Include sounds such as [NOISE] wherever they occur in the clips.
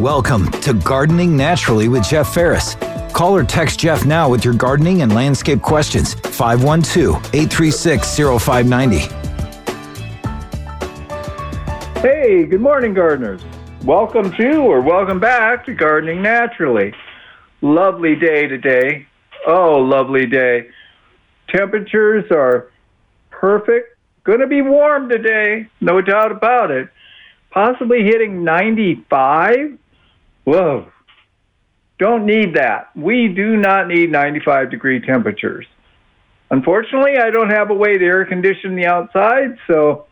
Welcome to Gardening Naturally with Jeff Ferris. Call or text Jeff now with your gardening and landscape questions. 512 836 0590. Hey, good morning, gardeners. Welcome to or welcome back to Gardening Naturally. Lovely day today. Oh, lovely day. Temperatures are perfect. Going to be warm today, no doubt about it. Possibly hitting 95. Whoa. Don't need that. We do not need 95 degree temperatures. Unfortunately, I don't have a way to air condition the outside, so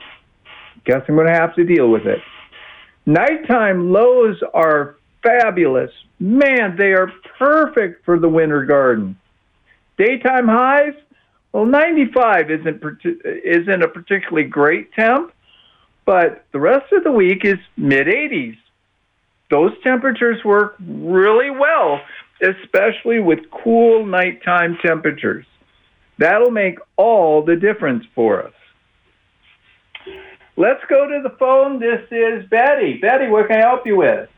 guess I'm going to have to deal with it. Nighttime lows are fabulous. Man, they are perfect for the winter garden. Daytime highs, well, 95 isn't isn't a particularly great temp, but the rest of the week is mid 80s. Those temperatures work really well, especially with cool nighttime temperatures. That'll make all the difference for us. Let's go to the phone. This is Betty. Betty, what can I help you with?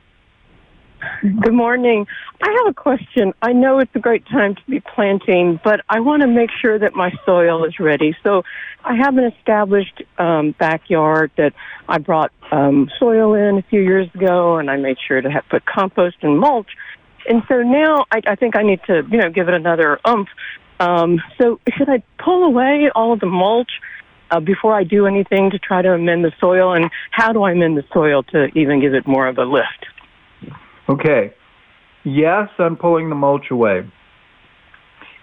Good morning. I have a question. I know it's a great time to be planting, but I want to make sure that my soil is ready. So I have an established um, backyard that I brought um, soil in a few years ago, and I made sure to have put compost and mulch. And so now I, I think I need to, you know, give it another umph. Um, so should I pull away all of the mulch uh, before I do anything to try to amend the soil? And how do I amend the soil to even give it more of a lift? Okay. Yes, I'm pulling the mulch away.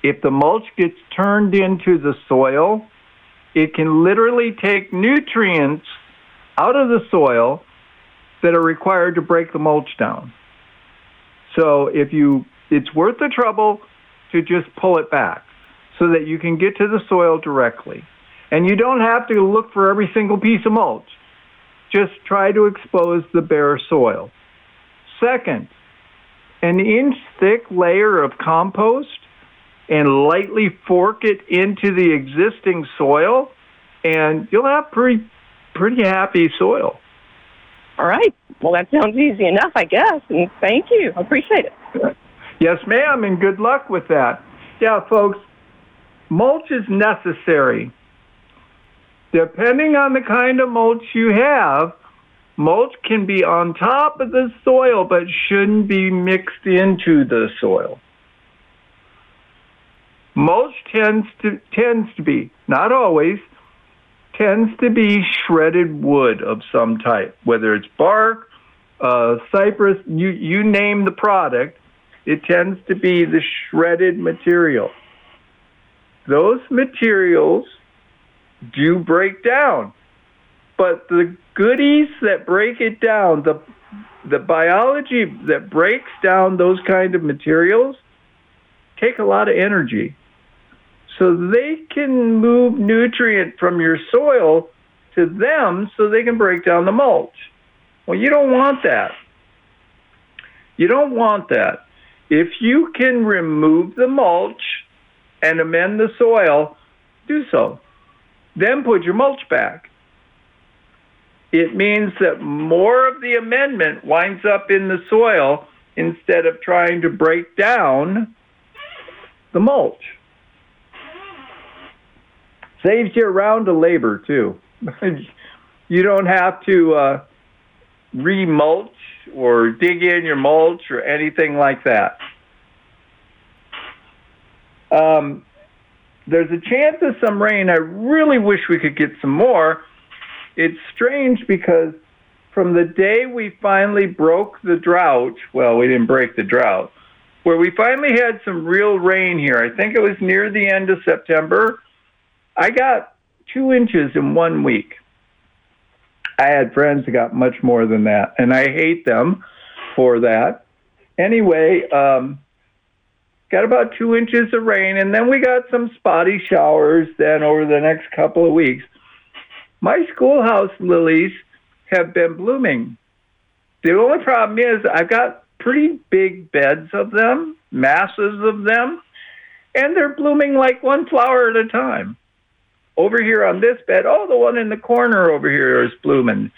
If the mulch gets turned into the soil, it can literally take nutrients out of the soil that are required to break the mulch down. So if you, it's worth the trouble to just pull it back so that you can get to the soil directly. And you don't have to look for every single piece of mulch. Just try to expose the bare soil. Second, an inch thick layer of compost and lightly fork it into the existing soil, and you'll have pretty, pretty happy soil. All right. Well, that sounds easy enough, I guess. And thank you. I appreciate it. Yes, ma'am, and good luck with that. Yeah, folks, mulch is necessary. Depending on the kind of mulch you have, Mulch can be on top of the soil, but shouldn't be mixed into the soil. Mulch tends to tends to be, not always, tends to be shredded wood of some type, whether it's bark, uh, cypress, you, you name the product, it tends to be the shredded material. Those materials do break down. But the goodies that break it down, the the biology that breaks down those kind of materials take a lot of energy. So they can move nutrient from your soil to them so they can break down the mulch. Well, you don't want that. You don't want that. If you can remove the mulch and amend the soil, do so. Then put your mulch back it means that more of the amendment winds up in the soil instead of trying to break down the mulch. Saves you a round of labor, too. [LAUGHS] you don't have to uh, remulch or dig in your mulch or anything like that. Um, there's a chance of some rain. I really wish we could get some more it's strange because from the day we finally broke the drought, well, we didn't break the drought, where we finally had some real rain here, I think it was near the end of September, I got two inches in one week. I had friends who got much more than that, and I hate them for that. Anyway, um, got about two inches of rain, and then we got some spotty showers then over the next couple of weeks. My schoolhouse lilies have been blooming. The only problem is I've got pretty big beds of them, masses of them, and they're blooming like one flower at a time. Over here on this bed, oh, the one in the corner over here is blooming.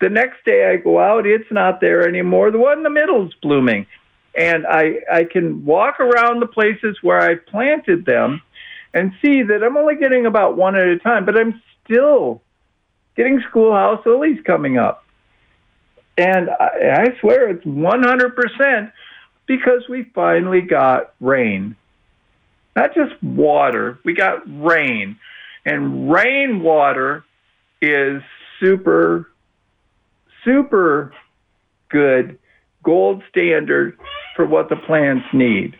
The next day I go out, it's not there anymore. The one in the middle is blooming. And I, I can walk around the places where I planted them and see that I'm only getting about one at a time, but I'm still getting schoolhouse lilies coming up. And I, I swear it's 100% because we finally got rain. Not just water, we got rain. And rainwater is super, super good, gold standard for what the plants need.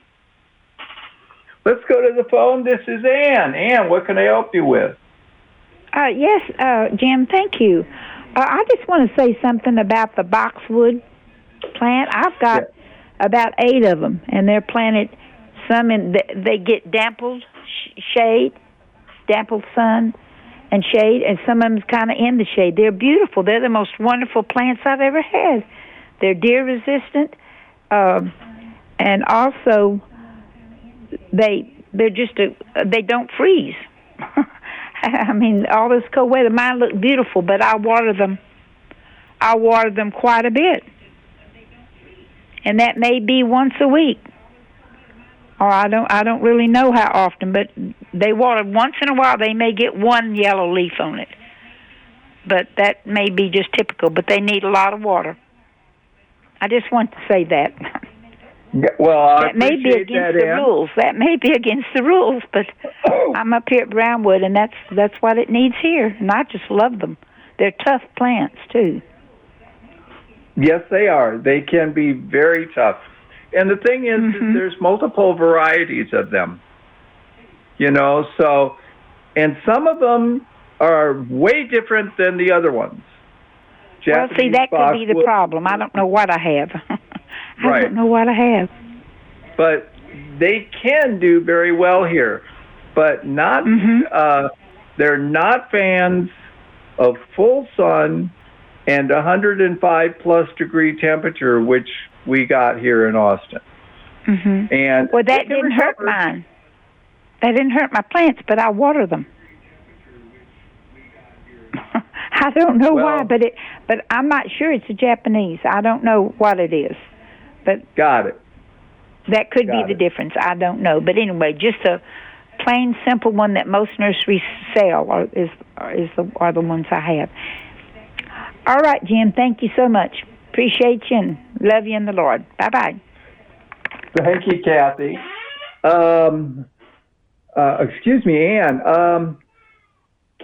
Let's go to the phone. This is Ann. Ann, what can I help you with? Uh, yes, uh, Jim, thank you. Uh, I just want to say something about the boxwood plant. I've got yeah. about eight of them, and they're planted. Some in the, they get dampled sh- shade, dampled sun, and shade, and some of them's kind of in the shade. They're beautiful. They're the most wonderful plants I've ever had. They're deer resistant, um, and also they they're just a they don't freeze. [LAUGHS] [LAUGHS] I mean, all this cold weather, mine look beautiful, but I water them. I water them quite a bit, and that may be once a week, or I don't. I don't really know how often, but they water once in a while. They may get one yellow leaf on it, but that may be just typical. But they need a lot of water. I just want to say that. [LAUGHS] Well, I that may be against the rules. That may be against the rules, but oh. I'm up here at Brownwood, and that's that's what it needs here. And I just love them. They're tough plants too. Yes, they are. They can be very tough. And the thing is, mm-hmm. there's multiple varieties of them. You know, so and some of them are way different than the other ones. Japanese well, see, that could be the problem. I don't know what I have. [LAUGHS] I right. don't know what I have. But they can do very well here, but not. Mm-hmm. Uh, they're not fans of full sun and 105 plus degree temperature, which we got here in Austin. Mm-hmm. And well, that didn't hurt mine. That didn't hurt my plants, but I water them. [LAUGHS] I don't know well, why, but it. But I'm not sure it's a Japanese. I don't know what it is. But got it. That could got be it. the difference. I don't know. But anyway, just a plain simple one that most nurseries sell are, is is the are the ones I have. All right, Jim. Thank you so much. Appreciate you and love you in the Lord. Bye bye. Thank you, Kathy. Um, uh, excuse me, Ann. Um,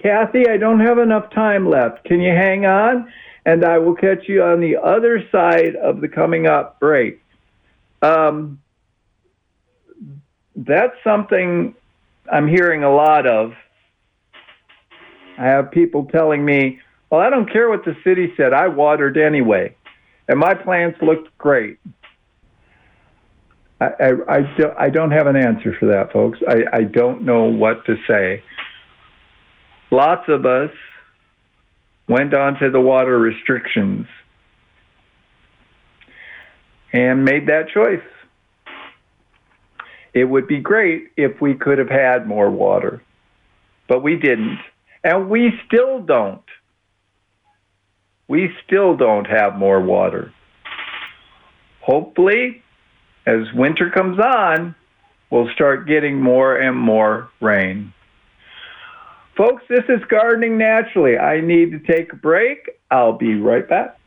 Kathy, I don't have enough time left. Can you hang on? And I will catch you on the other side of the coming up break. Um, that's something I'm hearing a lot of. I have people telling me, well, I don't care what the city said, I watered anyway, and my plants looked great. I, I, I, do, I don't have an answer for that, folks. I, I don't know what to say. Lots of us went on to the water restrictions and made that choice. It would be great if we could have had more water, but we didn't. And we still don't. We still don't have more water. Hopefully, as winter comes on, we'll start getting more and more rain. Folks, this is Gardening Naturally. I need to take a break. I'll be right back.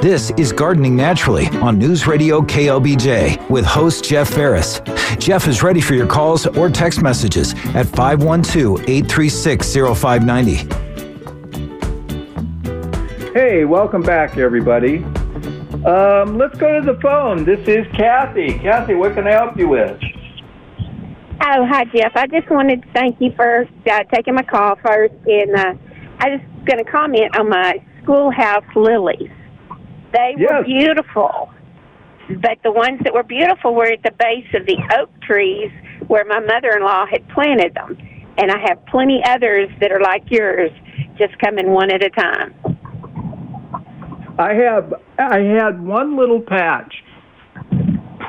This is Gardening Naturally on News Radio KLBJ with host Jeff Ferris. Jeff is ready for your calls or text messages at 512 836 0590. Hey, welcome back, everybody. Um, let's go to the phone. This is Kathy. Kathy, what can I help you with? Oh, hi, Jeff. I just wanted to thank you for uh, taking my call first. And uh, I was going to comment on my schoolhouse lilies. They yes. were beautiful, but the ones that were beautiful were at the base of the oak trees where my mother in law had planted them. And I have plenty others that are like yours, just coming one at a time. I have I had one little patch,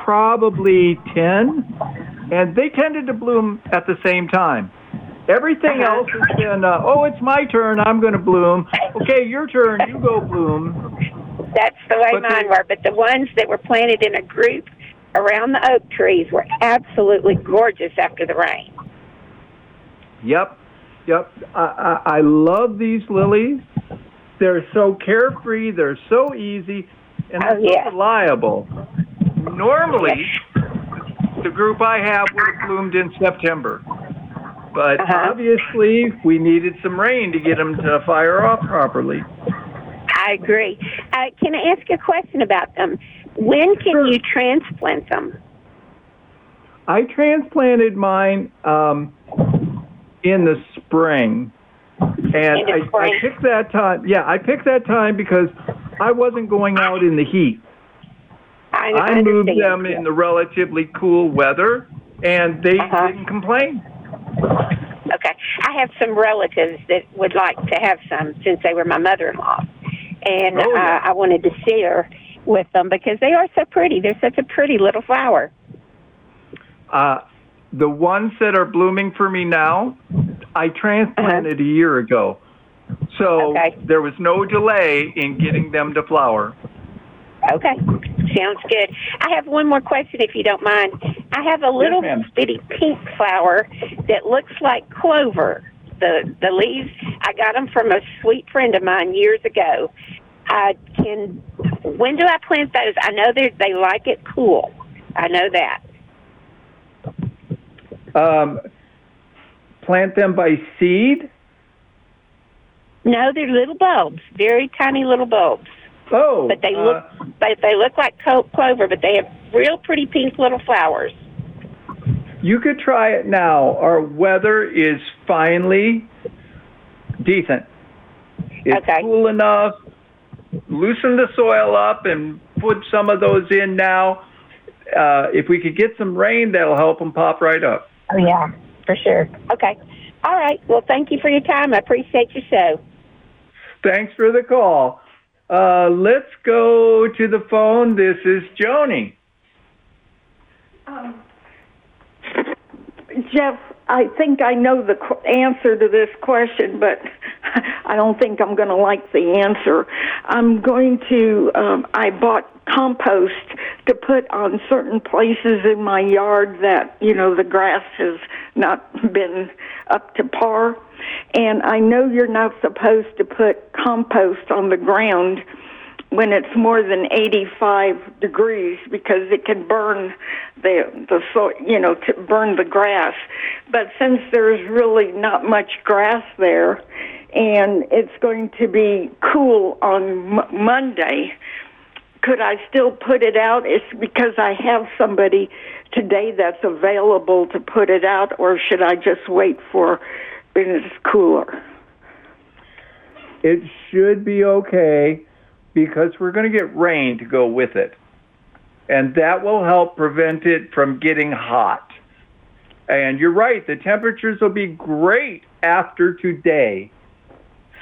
probably ten and they tended to bloom at the same time. Everything Uh-huh. else has been, uh, oh, it's my turn. I'm going to bloom. Okay, your turn. You go bloom. That's the way But mine they- were. But the ones that were planted in a group around the oak trees were absolutely gorgeous after the rain. Yep, yep. I, I, I love these lilies. They're so carefree. They're so easy, and Oh, they're yeah. so reliable. Normally, the group I have would have bloomed in September, but Uh-huh. obviously we needed some rain to get them to fire off properly. I agree. Uh, can I ask a question about them? When can Sure. you transplant them? I transplanted mine um, in the spring, and I, I picked that time. Yeah, I picked that time because I wasn't going out in the heat. I, I moved understand. them in the relatively cool weather, and they Uh-huh. didn't complain. Okay. I have some relatives that would like to have some since they were my mother-in-law, and Oh, yeah. uh, I wanted to share with them because they are so pretty. They're such a pretty little flower. Uh, the ones that are blooming for me now, I transplanted a year ago, so Uh-huh. Okay. there was no delay in getting them to flower. Okay. Sounds good. I have one more question, if you don't mind. I have a little ma'am. bitty pink flower that looks like clover. The the leaves. I got them from a sweet friend of mine years ago. I can. When do I plant those? I know they they like it cool. I know that. Um, plant them by seed. No, they're little bulbs, very tiny little bulbs. Oh, But they uh, look they they look like co- clover, but they have real pretty pink little flowers. You could try it now. Our weather is finally decent. It's Okay. cool enough. Loosen the soil up and put some of those in now. Uh, if we could get some rain, that'll help them pop right up. Oh yeah, for sure. Okay. All right. Well, thank you for your time. I appreciate your show. Thanks for the call. Uh, let's go to the phone. This is Joni. Jeff, I think I know the answer to this question, but [LAUGHS] I don't think I'm going to like the answer. I'm going to, um, I bought compost to put on certain places in my yard that, you know, the grass has not been up to par. And I know you're not supposed to put compost on the ground when it's more than 85 degrees because it can burn the the so you know to burn the grass but since there's really not much grass there and it's going to be cool on M- Monday could I still put it out it's because I have somebody today that's available to put it out or should I just wait for when it's cooler It should be okay because we're going to get rain to go with it. And that will help prevent it from getting hot. And you're right, the temperatures will be great after today.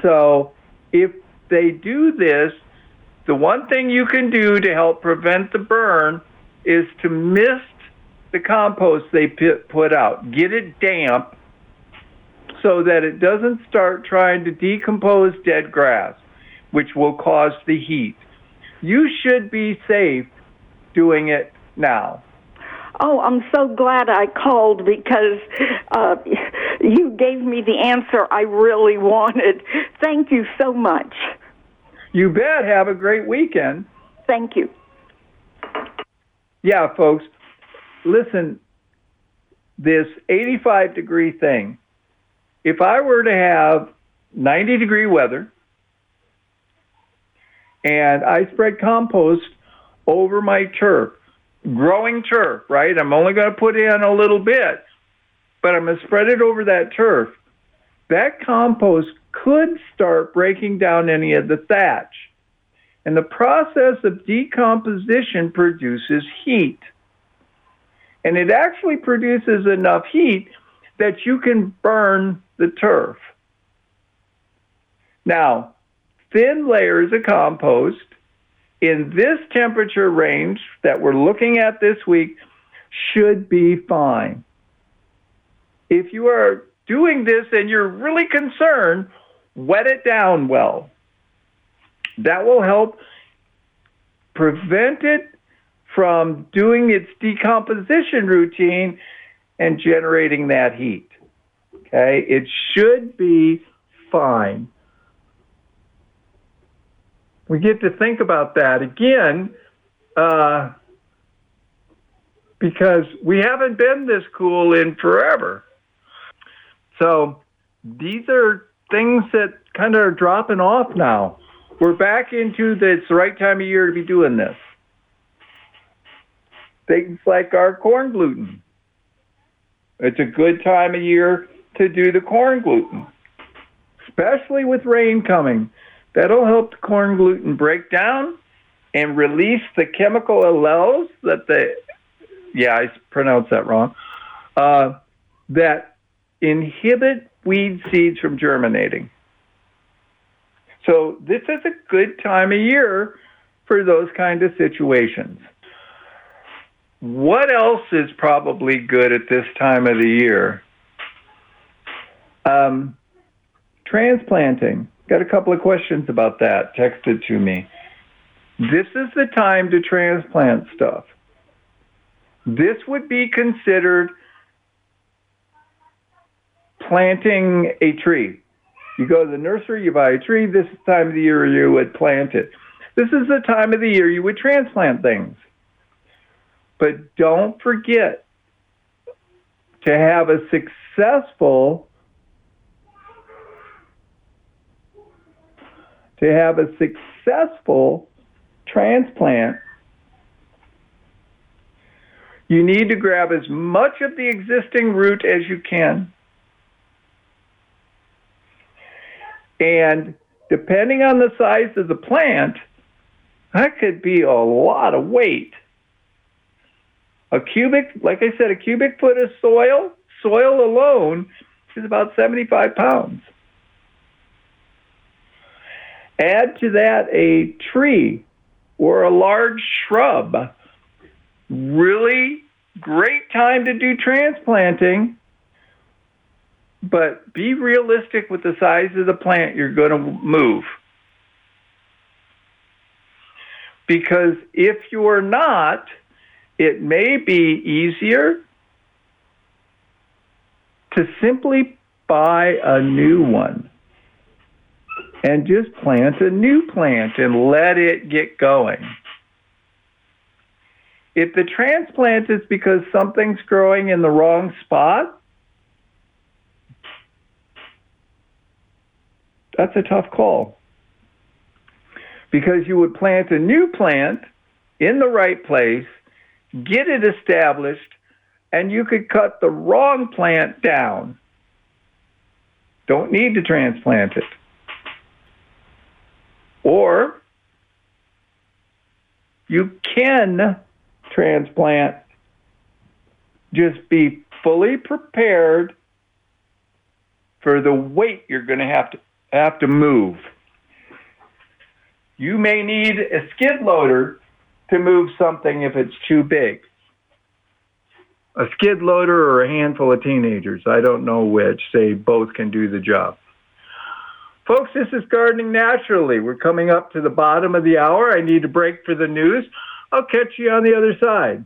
So if they do this, the one thing you can do to help prevent the burn is to mist the compost they put out. Get it damp so that it doesn't start trying to decompose dead grass, which will cause the heat. You should be safe doing it now. Oh, I'm so glad I called because uh, you gave me the answer I really wanted. Thank you so much. You bet. Have a great weekend. Thank you. Yeah, folks, listen, this 85 degree thing, if I were to have 90 degree weather and I spread compost over my turf, growing turf, right? I'm only going to put in a little bit, but I'm going to spread it over that turf. That compost could start breaking down any of the thatch. And the process of decomposition produces heat. And it actually produces enough heat that you can burn the turf. Now, thin layers of compost in this temperature range that we're looking at this week should be fine. If you are doing this and you're really concerned, wet it down well. That will help prevent it from doing its decomposition routine and generating that heat. Okay, it should be fine. We get to think about that again uh, because we haven't been this cool in forever. So these are things that kind of are dropping off now. We're back into the, it's the right time of year to be doing this. Things like our corn gluten. It's a good time of year to do the corn gluten, especially with rain coming. That'll help the corn gluten break down and release the chemical alleles that the, yeah, I pronounced that wrong, uh, that inhibit weed seeds from germinating. So this is a good time of year for those kind of situations. What else is probably good at this time of the year? Um, transplanting. Got a couple of questions about that texted to me. This is the time to transplant stuff. This would be considered planting a tree. You go to the nursery, you buy a tree. This time of the year you would plant it. This is the time of the year you would transplant things. But don't forget to have a successful to have a successful transplant you need to grab as much of the existing root as you can And depending on the size of the plant, that could be a lot of weight. A cubic, like I said, a cubic foot of soil, soil alone is about 75 pounds. Add to that a tree or a large shrub. Really great time to do transplanting but be realistic with the size of the plant you're going to move. Because if you're not, it may be easier to simply buy a new one and just plant a new plant and let it get going. If the transplant is because something's growing in the wrong spot, That's a tough call. Because you would plant a new plant in the right place, get it established, and you could cut the wrong plant down. Don't need to transplant it. Or you can transplant, just be fully prepared for the weight you're going to have to have to move. You may need a skid loader to move something if it's too big. A skid loader or a handful of teenagers, I don't know which, say both can do the job. Folks, this is Gardening Naturally. We're coming up to the bottom of the hour. I need a break for the news. I'll catch you on the other side.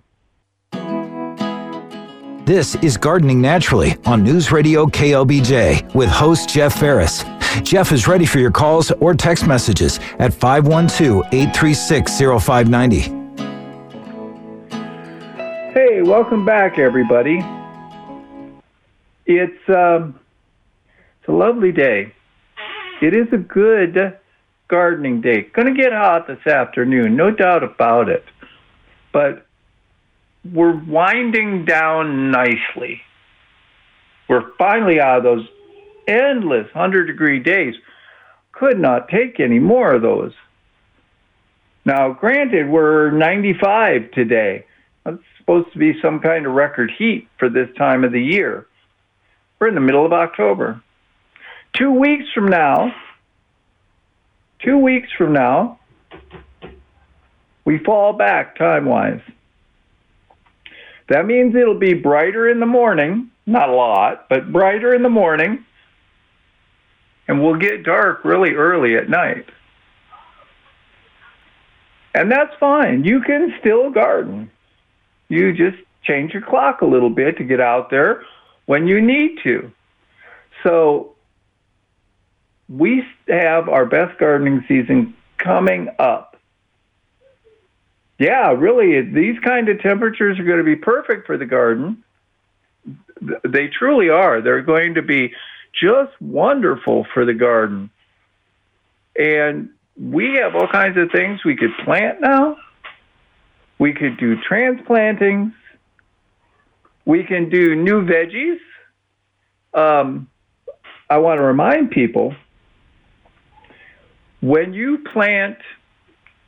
This is Gardening Naturally on News Radio KLBJ with host Jeff Ferris. Jeff is ready for your calls or text messages at 512 836 0590. Hey, welcome back, everybody. It's, um, it's a lovely day. It is a good gardening day. Going to get hot this afternoon, no doubt about it. But we're winding down nicely. We're finally out of those endless 100 degree days. Could not take any more of those. Now, granted, we're 95 today. That's supposed to be some kind of record heat for this time of the year. We're in the middle of October. Two weeks from now, two weeks from now, we fall back time wise. That means it'll be brighter in the morning not a lot, but brighter in the morning, and will get dark really early at night. And that's fine. You can still garden. You just change your clock a little bit to get out there when you need to. So we have our best gardening season coming up. Yeah, really, these kind of temperatures are going to be perfect for the garden. They truly are. They're going to be just wonderful for the garden. And we have all kinds of things we could plant now. We could do transplantings. We can do new veggies. Um, I want to remind people when you plant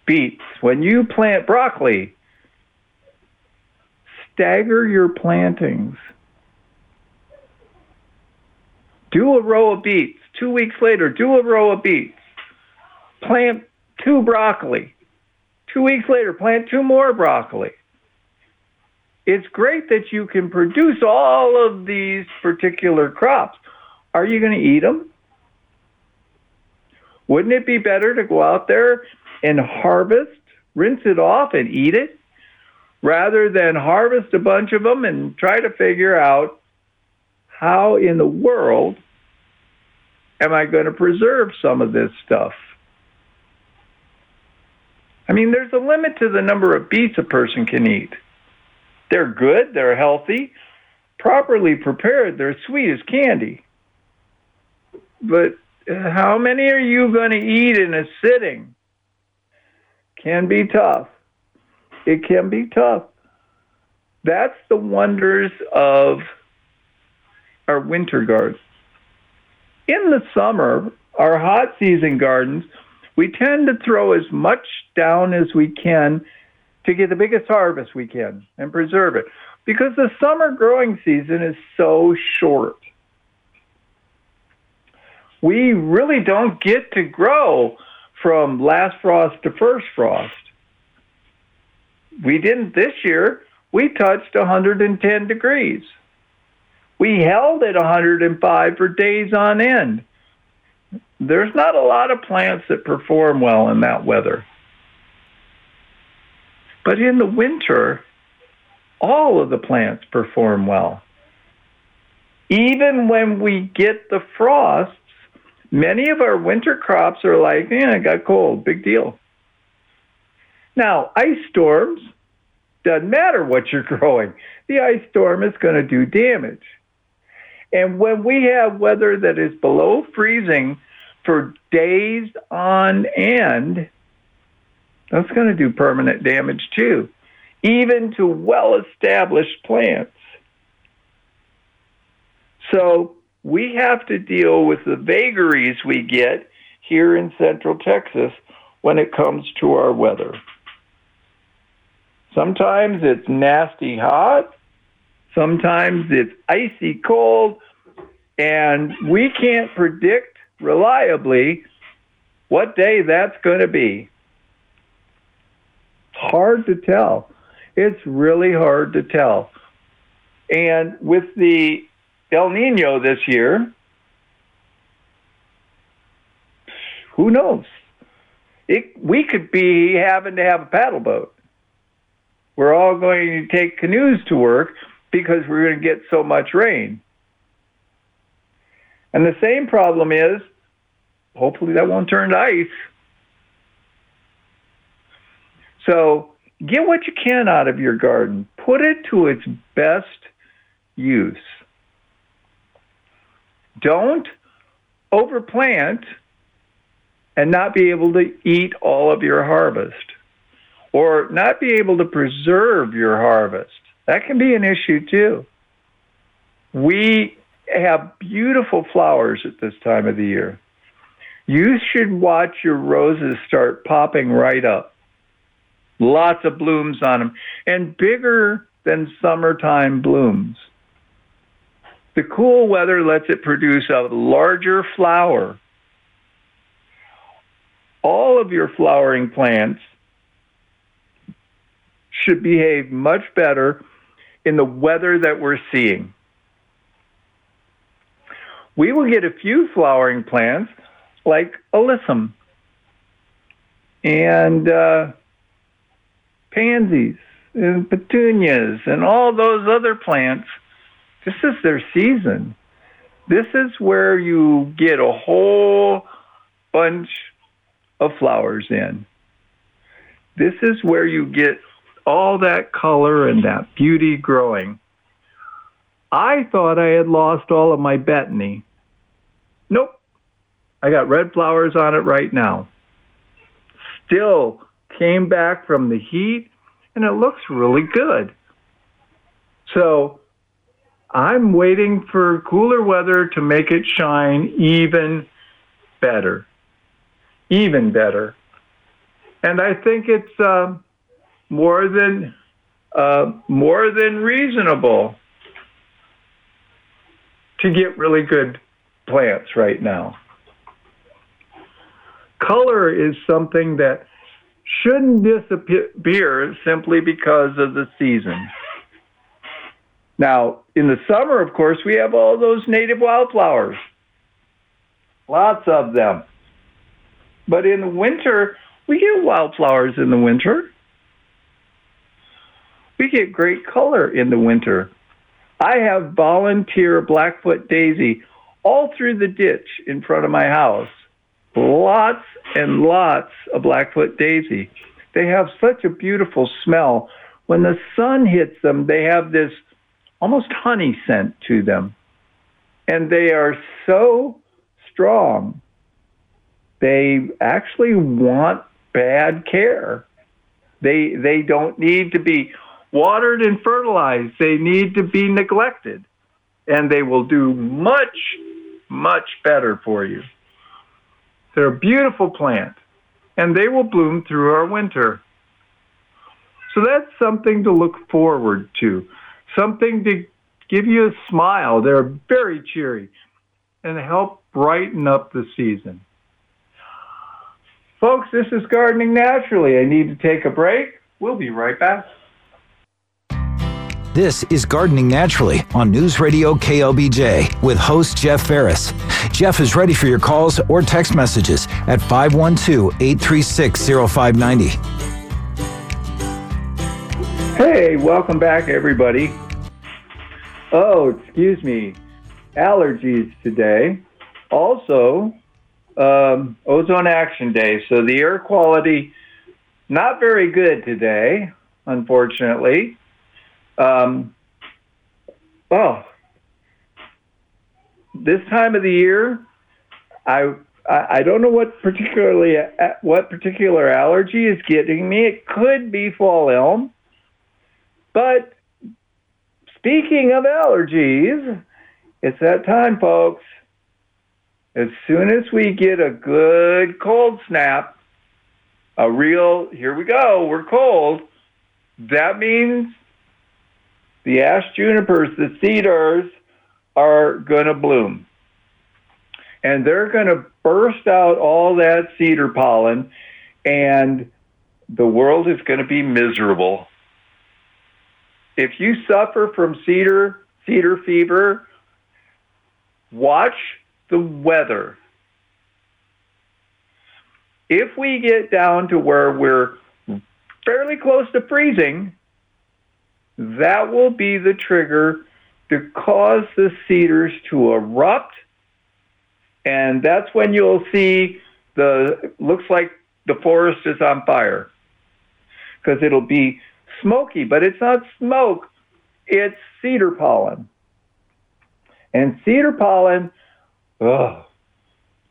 beets, when you plant broccoli, stagger your plantings. Do a row of beets. Two weeks later, do a row of beets. Plant two broccoli. Two weeks later, plant two more broccoli. It's great that you can produce all of these particular crops. Are you going to eat them? Wouldn't it be better to go out there and harvest, rinse it off, and eat it rather than harvest a bunch of them and try to figure out how in the world am I going to preserve some of this stuff? I mean, there's a limit to the number of beets a person can eat. They're good, they're healthy, properly prepared, they're sweet as candy. But uh, how many are you going to eat in a sitting? Can be tough. It can be tough. That's the wonders of our winter gardens. In the summer, our hot season gardens, we tend to throw as much down as we can to get the biggest harvest we can and preserve it because the summer growing season is so short. We really don't get to grow from last frost to first frost. We didn't this year. We touched 110 degrees. We held at 105 for days on end there's not a lot of plants that perform well in that weather. But in the winter, all of the plants perform well. Even when we get the frosts, many of our winter crops are like, yeah, it got cold, big deal. Now, ice storms, doesn't matter what you're [LAUGHS] growing, the ice storm is going to do damage. And when we have weather that is below freezing for days on end, that's going to do permanent damage too, even to well established plants. So we have to deal with the vagaries we get here in central Texas when it comes to our weather. Sometimes it's nasty hot, sometimes it's icy cold, and we can't predict reliably what day that's going to be. Hard to tell. It's really hard to tell. And with the El Nino this year, who knows? It, we could be having to have a paddle boat. We're all going to take canoes to work because we're going to get so much rain. And the same problem is, hopefully that won't turn to ice. So get what you can out of your garden. Put it to its best use. Don't overplant and not be able to eat all of your harvest or not be able to preserve your harvest. That can be an issue too. We have beautiful flowers at this time of the year. You should watch your roses start popping right up. Lots of blooms on them and bigger than summertime blooms. The cool weather lets it produce a larger flower. All of your flowering plants should behave much better in the weather that we're seeing. We will get a few flowering plants like alyssum and uh, pansies and petunias and all those other plants. This is their season. This is where you get a whole bunch of flowers in. This is where you get all that color and that beauty growing. I thought I had lost all of my betony. Nope. I got red flowers on it right now. Still came back from the heat and it looks really good. So I'm waiting for cooler weather to make it shine even better. Even better. And I think it's uh, more than uh, more than reasonable to get really good plants right now. Color is something that shouldn't disappear simply because of the season. Now, in the summer, of course, we have all those native wildflowers. Lots of them. But in the winter, we get wildflowers in the winter. We get great color in the winter. I have volunteer Blackfoot daisy all through the ditch in front of my house. Lots and lots of Blackfoot daisy. They have such a beautiful smell. When the sun hits them, they have this almost honey scent to them. And they are so strong. They actually want bad care. They they don't need to be watered and fertilized. They need to be neglected. And they will do much, much better for you. They're a beautiful plant, and they will bloom through our winter. So that's something to look forward to, something to give you a smile. They're very cheery and help brighten up the season. Folks, this is Gardening Naturally. I need to take a break. We'll be right back. This is Gardening Naturally on News Radio KLBJ with host Jeff Ferris. Jeff is ready for your calls or text messages at 512 836 0590. Hey, welcome back, everybody. Oh, excuse me, allergies today. Also, um, Ozone Action Day. So the air quality not very good today, unfortunately. Um, oh, this time of the year, I I don't know what particularly what particular allergy is getting me. It could be fall elm, but speaking of allergies, it's that time, folks. As soon as we get a good cold snap, a real here we go, we're cold. That means the ash junipers, the cedars, are going to bloom. And they're going to burst out all that cedar pollen, and the world is going to be miserable. If you suffer from cedar, cedar fever, watch the weather. If we get down to where we're fairly close to freezing, that will be the trigger to cause the cedars to erupt. And that's when you'll see the, looks like the forest is on fire. Because it'll be smoky, but it's not smoke, it's cedar pollen. And cedar pollen, ugh,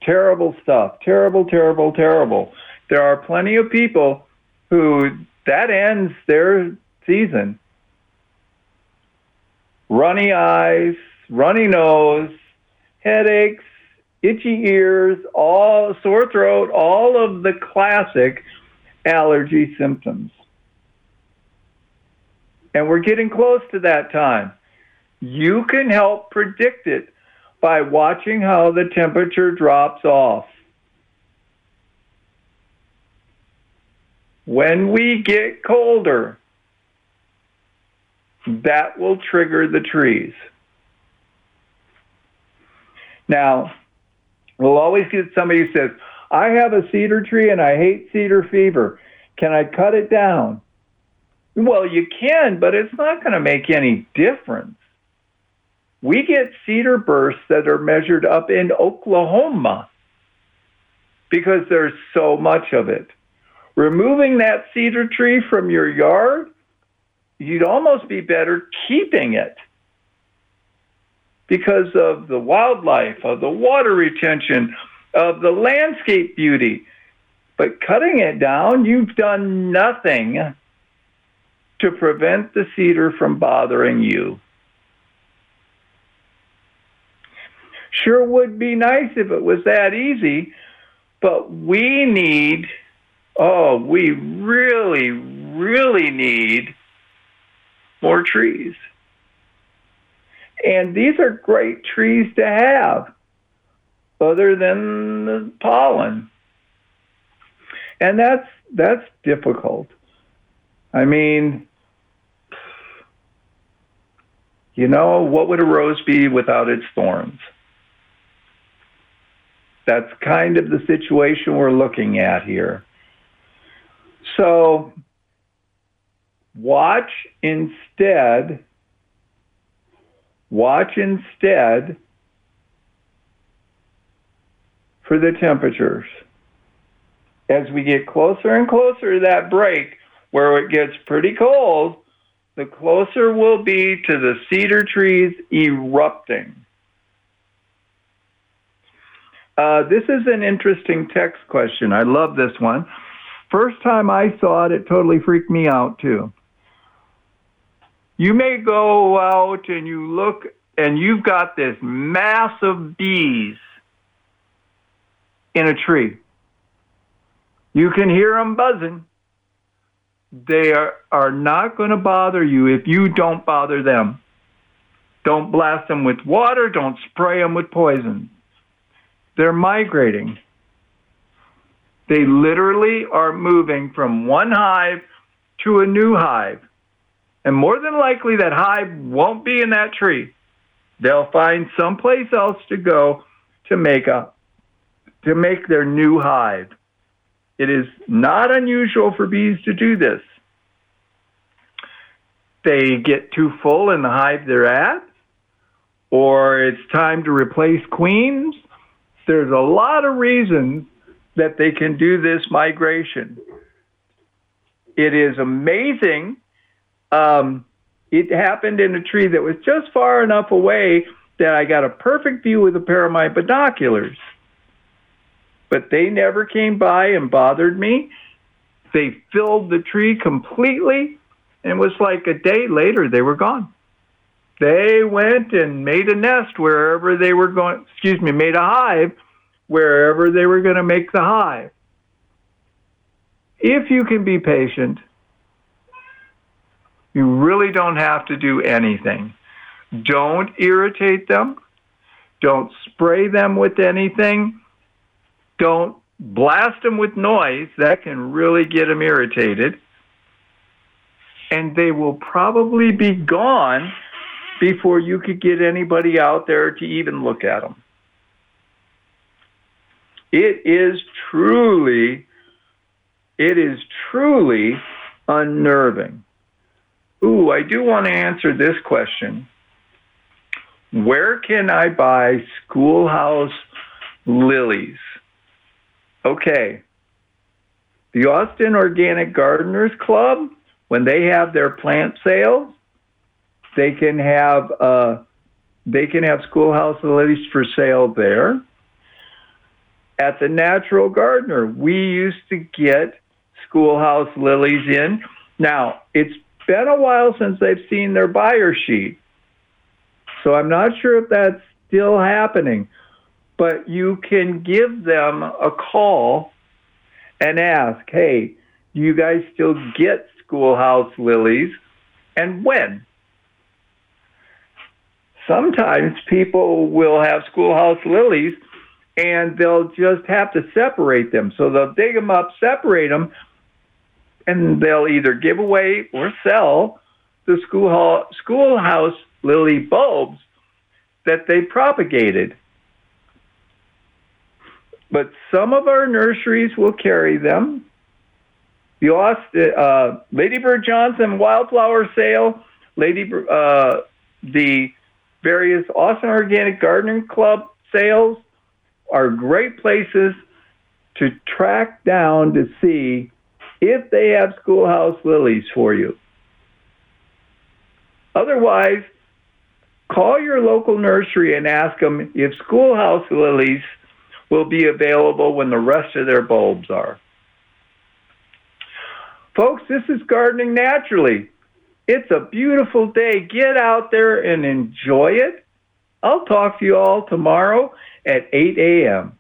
terrible stuff. Terrible, terrible, terrible. There are plenty of people who that ends their season runny eyes, runny nose, headaches, itchy ears, all sore throat, all of the classic allergy symptoms. And we're getting close to that time. You can help predict it by watching how the temperature drops off. When we get colder, that will trigger the trees. Now, we'll always get somebody who says, I have a cedar tree and I hate cedar fever. Can I cut it down? Well, you can, but it's not going to make any difference. We get cedar bursts that are measured up in Oklahoma because there's so much of it. Removing that cedar tree from your yard, you'd almost be better keeping it because of the wildlife, of the water retention, of the landscape beauty. But cutting it down, you've done nothing to prevent the cedar from bothering you. Sure would be nice if it was that easy, but we need, oh, we really, really need more trees. And these are great trees to have, other than the pollen. And that's that's difficult. I mean, you know, what would a rose be without its thorns? That's kind of the situation we're looking at here. So, watch instead, watch instead for the temperatures. As we get closer and closer to that break where it gets pretty cold, the closer we'll be to the cedar trees erupting. Uh, this is an interesting text question. I love this one. First time I saw it, it totally freaked me out too. You may go out and you look and you've got this mass of bees in a tree. You can hear them buzzing. They are, are not going to bother you if you don't bother them. Don't blast them with water, don't spray them with poison. They're migrating. They literally are moving from one hive to a new hive. And more than likely, that hive won't be in that tree. They'll find someplace else to go to make a to make their new hive. It is not unusual for bees to do this. They get too full in the hive they're at, or it's time to replace queens, there's a lot of reasons that they can do this migration. It is amazing. Um, it happened in a tree that was just far enough away that I got a perfect view with a pair of my binoculars. But they never came by and bothered me. They filled the tree completely, and it was like a day later they were gone. They went and made a nest wherever they were going, excuse me, made a hive wherever they were going to make the hive. If you can be patient, you really don't have to do anything. Don't irritate them. Don't spray them with anything. Don't blast them with noise. That can really get them irritated. And they will probably be gone before you could get anybody out there to even look at them. It is truly, it is truly unnerving. Ooh, I do want to answer this question. Where can I buy schoolhouse lilies? Okay. The Austin Organic Gardeners Club, when they have their plant sales, they can have uh, they can have schoolhouse lilies for sale there. At the Natural Gardener, we used to get schoolhouse lilies in. Now, it's been a while since they've seen their buyer sheet. So I'm not sure if that's still happening, but you can give them a call and ask, hey, do you guys still get schoolhouse lilies and when? sometimes people will have schoolhouse lilies and they'll just have to separate them. So they'll dig them up, separate them, and they'll either give away or sell the schoolhouse, schoolhouse lily bulbs that they propagated. but some of our nurseries will carry them. The Austin, uh, Lady Bird Johnson Wildflower Sale, Lady uh, the various Austin Organic Gardening Club sales are great places to track down to see if they have schoolhouse lilies for you. Otherwise, call your local nursery and ask them if schoolhouse lilies will be available when the rest of their bulbs are. Folks, this is gardening naturally. It's a beautiful day. Get out there and enjoy it. I'll talk to you all tomorrow at 8 a.m.